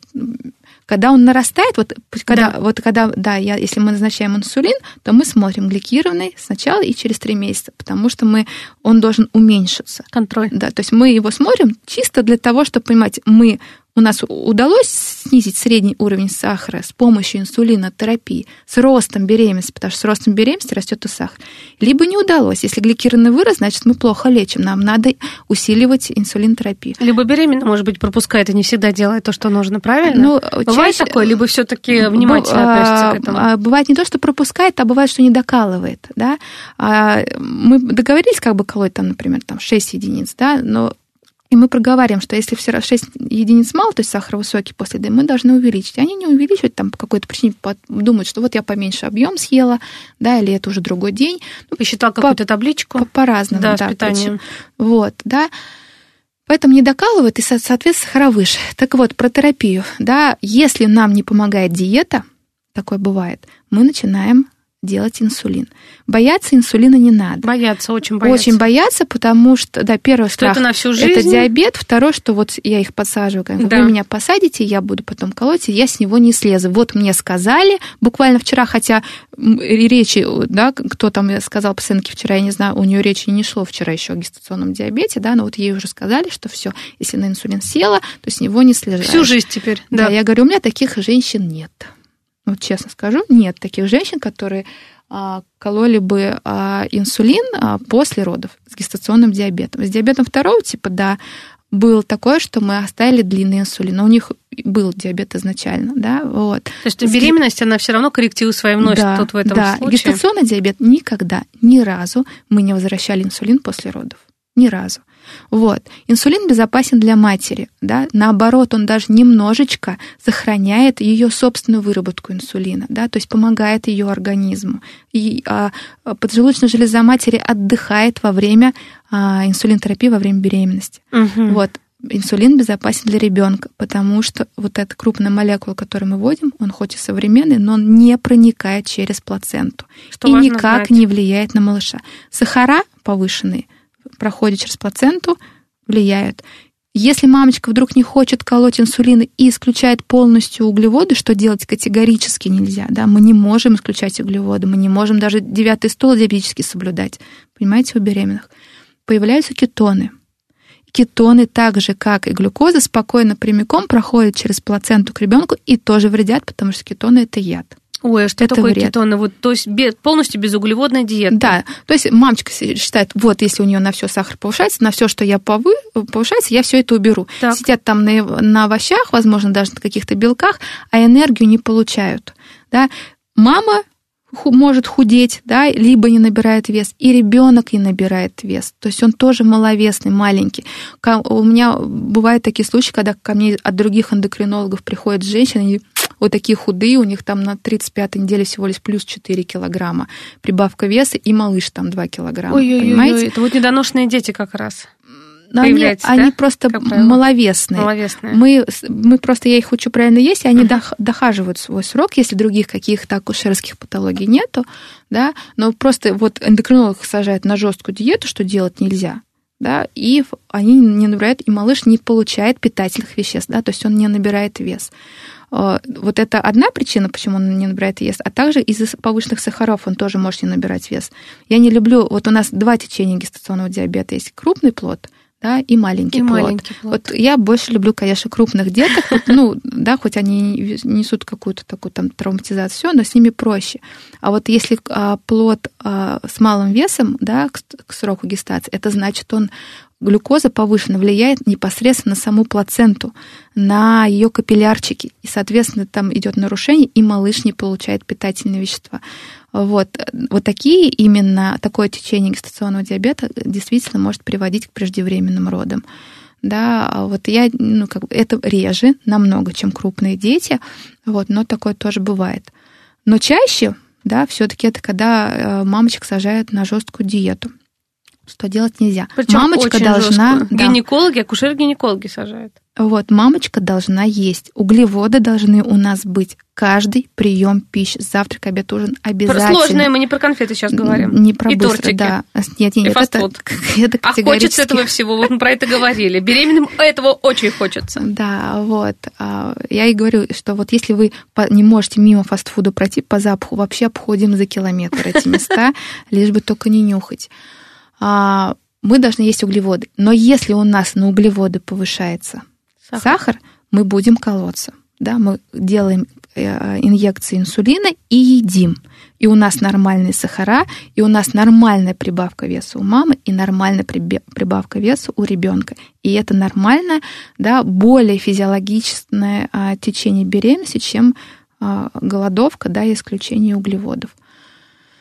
когда он нарастает, вот когда, да. вот когда, да, я, если мы назначаем инсулин, то мы смотрим гликированный сначала и через три месяца, потому что мы, он должен уменьшиться. Контроль. Да, то есть мы его смотрим чисто для того, чтобы понимать, мы у нас удалось снизить средний уровень сахара с помощью инсулинотерапии, с ростом беременности, потому что с ростом беременности растет и сахар. Либо не удалось. Если гликированный вырос, значит, мы плохо лечим. Нам надо усиливать инсулинотерапию. Либо беременна, может быть, пропускает и не всегда делает то, что нужно, правильно? Ну, бывает чаще... такое, либо все таки внимательно Б- относится к этому? А, бывает не то, что пропускает, а бывает, что не докалывает. Да? А мы договорились как бы колоть там, например, там 6 единиц, да, но и мы проговариваем, что если все 6 единиц мало, то есть сахар высокий после еды, мы должны увеличить. Они не увеличивают там по какой-то причине, думают, что вот я поменьше объем съела, да, или это уже другой день. Ну, Посчитал какую-то табличку. По, по-разному, да, да. С питанием. Вот, да. Поэтому не докалывают, и, соответственно, сахара выше. Так вот, про терапию. Да, если нам не помогает диета, такое бывает, мы начинаем делать инсулин. Бояться инсулина не надо. Бояться, очень бояться. Очень бояться, потому что, да, первый что страх это на всю жизнь. Это диабет, второй, что вот я их подсаживаю, как да. вы меня посадите, я буду потом колоть, и я с него не слезу. Вот мне сказали, буквально вчера, хотя речи, да, кто там сказал пациентке вчера, я не знаю, у нее речи не шло вчера еще о гестационном диабете, да, но вот ей уже сказали, что все, если на инсулин села, то с него не слезаешь. Всю жизнь теперь. Да, да я говорю, у меня таких женщин нет вот честно скажу, нет таких женщин, которые а, кололи бы а, инсулин а, после родов с гестационным диабетом. С диабетом второго типа, да, было такое, что мы оставили длинный инсулин, но у них был диабет изначально, да, вот. То есть беременность, она все равно коррективы свои вносит да, тут в этом да. случае? гестационный диабет никогда, ни разу мы не возвращали инсулин после родов. Ни разу. Вот. Инсулин безопасен для матери, да, наоборот, он даже немножечко сохраняет ее собственную выработку инсулина, да, то есть помогает ее организму. И а, поджелудочная железа матери отдыхает во время а, инсулинотерапии, во время беременности. Угу. Вот. Инсулин безопасен для ребенка, потому что вот эта крупная молекула, которую мы вводим, он хоть и современный, но он не проникает через плаценту что и никак знать. не влияет на малыша. Сахара повышенные – проходят через плаценту, влияют. Если мамочка вдруг не хочет колоть инсулин и исключает полностью углеводы, что делать категорически нельзя, да, мы не можем исключать углеводы, мы не можем даже девятый стол диабетически соблюдать, понимаете, у беременных. Появляются кетоны. Кетоны, так же как и глюкоза, спокойно прямиком проходят через плаценту к ребенку и тоже вредят, потому что кетоны это яд. Ой, а что это такое вред. кетоны? Вот, то есть без, полностью безуглеводная диета. Да, то есть мамочка считает, вот если у нее на все сахар повышается, на все, что я повы, повышается, я все это уберу. Так. Сидят там на, на овощах, возможно, даже на каких-то белках, а энергию не получают. Да? Мама может худеть, да, либо не набирает вес, и ребенок не набирает вес. То есть он тоже маловесный, маленький. У меня бывают такие случаи, когда ко мне от других эндокринологов приходят женщины, и вот такие худые, у них там на 35-й неделе всего лишь плюс 4 килограмма. Прибавка веса, и малыш там 2 килограмма. Понимаете? Это вот недоношенные дети как раз. они, появляется, они да? просто Как правило. маловесные. Маловесные. Мы, мы просто, я их учу правильно есть, и они дох- дохаживают свой срок, если других каких-то акушерских патологий нету, да, но просто вот эндокринолог сажает на жесткую диету, что делать нельзя, да, и они не набирают, и малыш не получает питательных веществ, да, то есть он не набирает вес. Э, Вот это одна причина, почему он не набирает вес, а также из-за повышенных сахаров он тоже может не набирать вес. Я не люблю, вот у нас два течения гестационного диабета есть, крупный плод, да, и маленький И плод. маленький плод. Вот я больше люблю, конечно, крупных деток, вот, ну, да, хоть они несут какую-то такую там травматизацию, но с ними проще. А вот если а, плод а, с малым весом, да, к, к сроку гестации, это значит, он глюкоза повышенно влияет непосредственно на саму плаценту, на ее капиллярчики. И, соответственно, там идет нарушение, и малыш не получает питательные вещества. Вот, вот такие именно, такое течение гестационного диабета действительно может приводить к преждевременным родам. Да, вот я, ну, как бы, это реже намного, чем крупные дети, вот, но такое тоже бывает. Но чаще, да, все-таки это когда э, мамочек сажают на жесткую диету. Что делать нельзя. Причем мамочка должна, жесткую. да, Гинекологи, акушер-гинекологи сажают. вот, мамочка должна есть. Углеводы должны у нас быть каждый прием пищи. Завтрак, обед, ужин Про обязательно. сложное мы не про конфеты сейчас говорим. Не про И быстро, тортики. да. Нет, нет, И это, фастфуд. [laughs] это А хочется этого всего, вот мы про это говорили. Беременным этого очень хочется. Да, вот. А, Я и говорю, что вот если вы не можете мимо фастфуда пройти по запаху, вообще обходим за километр эти места, [laughs] лишь бы только не нюхать. А, Мы должны есть углеводы. Но если у нас на углеводы повышается Сахар. сахар, мы будем колоться. Да, мы делаем э, инъекции инсулина и едим. И у нас нормальные сахара, и у нас нормальная прибавка веса у мамы, и нормальная прибавка веса у ребенка. И это нормальное, да, более физиологичное а, течение беременности, чем а, голодовка, да, и исключение углеводов.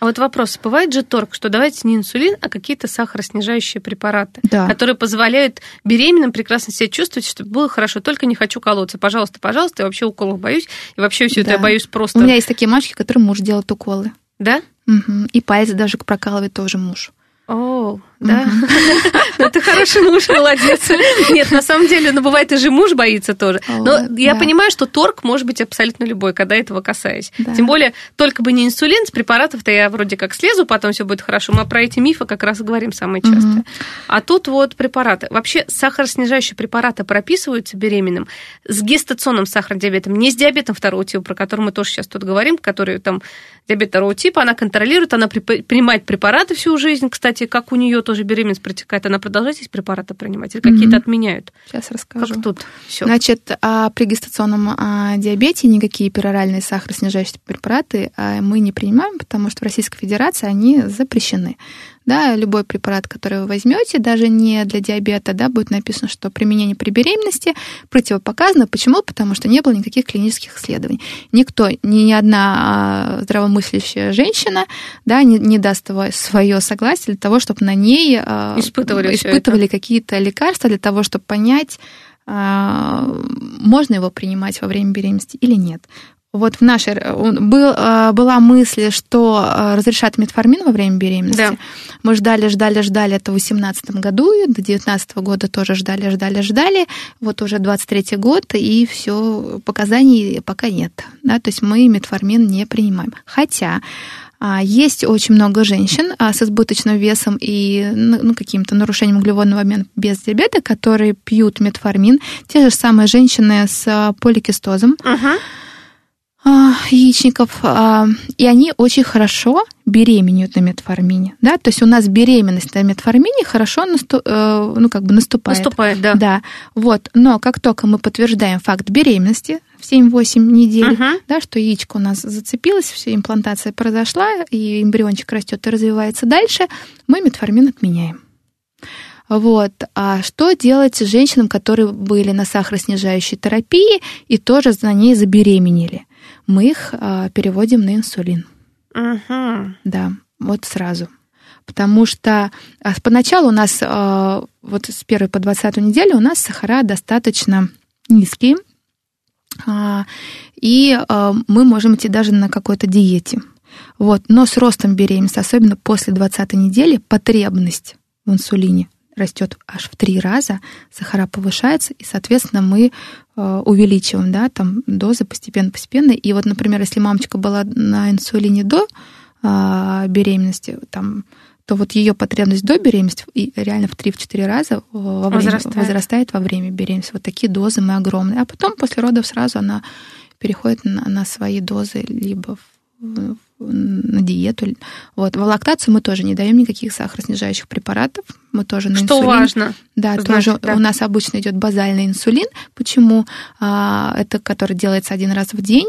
А вот вопрос, бывает же торг, что давайте не инсулин, а какие-то сахароснижающие препараты, Да. которые позволяют беременным прекрасно себя чувствовать, чтобы было хорошо, только не хочу колоться. Пожалуйста, пожалуйста, я вообще уколов боюсь, и вообще все это Да. я боюсь просто. У меня есть такие мальчики, которым муж делает уколы. Да? Мгм. И пальцы даже прокалывает тоже муж. О, да. [laughs] Ну, Ты хороший муж, молодец. Нет, на самом деле, ну, бывает, и же муж боится тоже. Но Вот, я понимаю, что торг может быть абсолютно любой, когда этого касаюсь. Тем более, только бы не инсулин, с препаратов-то я вроде как слезу, потом все будет хорошо. Мы про эти мифы как раз и говорим самые часто. А тут вот препараты. Вообще, сахароснижающие препараты прописываются беременным с гестационным сахарным диабетом, не с диабетом второго типа, про который мы тоже сейчас тут говорим, который там диабет второго типа, она контролирует, она при- принимает препараты всю жизнь. Кстати, как у нее тоже беременность протекает, она продолжает эти препараты принимать или какие-то Мгм. отменяют? Сейчас расскажу. Как тут все? Значит, а при гестационном а, диабете никакие пероральные сахароснижающие препараты а, мы не принимаем, потому что в Российской Федерации они запрещены. Да, любой препарат, который вы возьмете, даже не для диабета, да, будет написано, что применение при беременности противопоказано. Почему? Потому что не было никаких клинических исследований. Никто, ни, ни одна а, здравомыслящая женщина да, не, не даст свое согласие для того, чтобы на ней а, Испытывали испытывали какие-то лекарства для того, чтобы понять, а, можно его принимать во время беременности или нет. Вот в нашей был, а, была мысль, что а, разрешат метформин во время беременности. Да. Мы ждали, ждали, ждали это в 2018 году, и до 2019 года тоже ждали, ждали, ждали. Вот уже 23 год, и все показаний пока нет. Да, то есть мы метформин не принимаем. Хотя а, есть очень много женщин а, с избыточным весом и ну, ну, каким-то нарушением углеводного обмена без диабета, которые пьют метформин. Те же самые женщины с поликистозом а, яичников, а, и они очень хорошо беременеют на метформине. Да? То есть у нас беременность на метформине хорошо насту- э, ну, как бы наступает. Наступает, да. Да, вот. Но как только мы подтверждаем факт беременности в 7-8 недель, Мгм. да, что яичко у нас зацепилось, все, имплантация произошла, и эмбриончик растет и развивается дальше, мы метформин отменяем. Вот. А что делать с женщинам, которые были на сахароснижающей терапии и тоже за ней забеременели? Мы их а, переводим на инсулин. Мгм. Да, вот сразу. Потому что а, поначалу у нас а, вот с первой по 20 неделю у нас сахара достаточно низкие, а, и а, мы можем идти даже на какой-то диете. Вот. Но с ростом беременности, особенно после 20 недели, потребность в инсулине растет аж в три раза, сахара повышается, и, соответственно, мы э, увеличиваем, да, там дозы постепенно-постепенно. И вот, например, если мамочка была на инсулине до э, беременности, там то вот ее потребность до беременности реально в 3-4 раза во время, возрастает. возрастает во время беременности. Вот такие дозы мы огромные. А потом после родов сразу она переходит на, на свои дозы либо в, на диету. Вот. В лактацию мы тоже не даем никаких сахароснижающих препаратов. Мы тоже на Что инсулин. важно. Да, Значит, тоже да. у нас обычно идет базальный инсулин. Почему? А, это который делается один раз в день.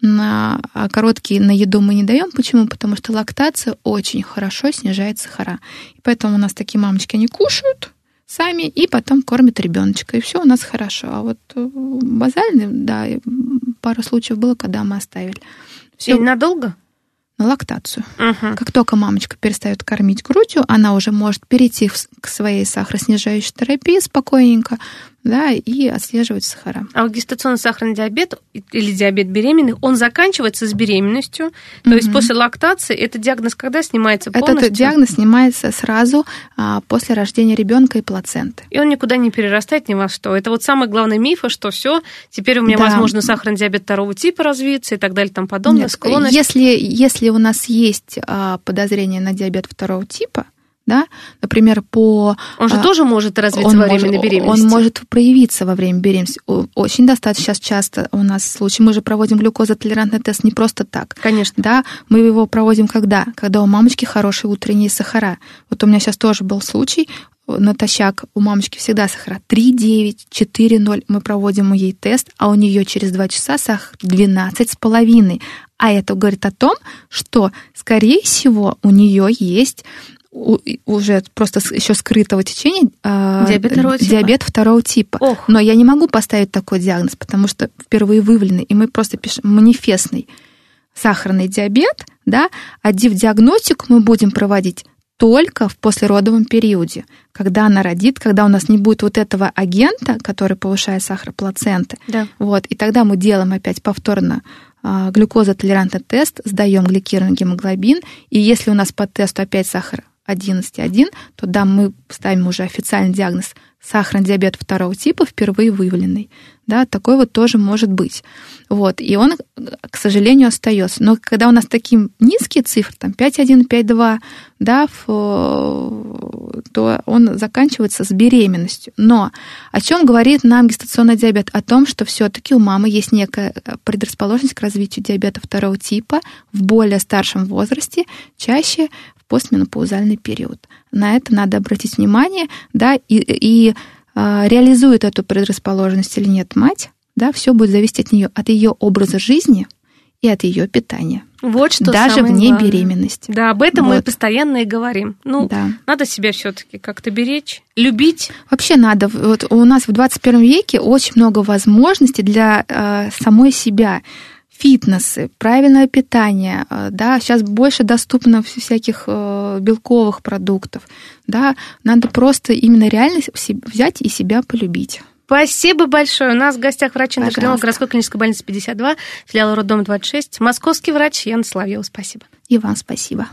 На, а короткий на еду мы не даем. Почему? Потому что лактация очень хорошо снижает сахара. И поэтому у нас такие мамочки, они кушают, сами и потом кормят ребеночка. И все у нас хорошо. А вот э, базальный, да, пару случаев было, когда мы оставили. Все. И надолго? Лактацию. Угу. Как только мамочка перестает кормить грудью, она уже может перейти к своей сахароснижающей терапии спокойненько, да, и отслеживать сахара. А гестационный сахарный диабет или диабет беременных, он заканчивается с беременностью, то Мгм. есть после лактации этот диагноз когда снимается полностью? Этот диагноз снимается сразу а, после рождения ребенка и плаценты. И он никуда не перерастает ни во что. Это вот самый главный миф, что все, теперь у меня Да. возможно сахарный диабет второго типа развиться и так далее, там подобное, Нет, склонность. Если, если у нас есть а, подозрение на диабет второго типа, да, например, по Он же а, тоже может развиться во время может- беременности. Он может проявиться во время беременности. Очень достаточно сейчас часто у нас случаи. Мы же проводим глюкозотолерантный тест не просто так. Конечно. Да, мы его проводим когда? Когда у мамочки хорошие утренние сахара. Вот у меня сейчас тоже был случай, натощак, у мамочки всегда сахара 3,9, 4,0. Мы проводим ей тест, а у нее через 2 часа сахар 12,5. А это говорит о том, что, скорее всего, у нее есть уже просто еще скрытого течения а, Диабет второго типа. диабет второго типа. Ох. Но я не могу поставить такой диагноз, потому что впервые выявленный, и мы просто пишем манифестный сахарный диабет, да, а диагностику мы будем проводить только в послеродовом периоде, когда она родит, когда у нас не будет вот этого агента, который повышает сахар плаценты. Да. Вот, и тогда мы делаем опять повторно а, глюкозотолерантный тест, сдаем гликированный гемоглобин, и если у нас по тесту опять сахар 11,1, то да, мы ставим уже официальный диагноз сахарный диабет второго типа, впервые выявленный. Да, такой вот тоже может быть. Вот, и он, к сожалению, остается. Но когда у нас такие низкие цифры, там 5,1, 5,2, да, то он заканчивается с беременностью. Но о чем говорит нам гестационный диабет? О том, что все-таки у мамы есть некая предрасположенность к развитию диабета второго типа в более старшем возрасте, чаще постменопаузальный период. На это надо обратить внимание, да, и, и а, реализует эту предрасположенность или нет мать, да, все будет зависеть от нее, от ее образа жизни и от ее питания. Вот что даже вне главное. беременности. Да, об этом мы Вот. постоянно и говорим. Ну, Да. надо себя все-таки как-то беречь, любить. Вообще надо. Вот у нас в 21 веке очень много возможностей для э, самой себя. Фитнесы, правильное питание, э, да, сейчас больше доступно вс- всяких э, белковых продуктов, да, надо просто именно реально се- взять и себя полюбить. Спасибо большое. У нас в гостях врач-эндокринолог городской клинической больницы 52, филиал роддома 26, московский врач Яна Соловьева. Спасибо. И вам спасибо.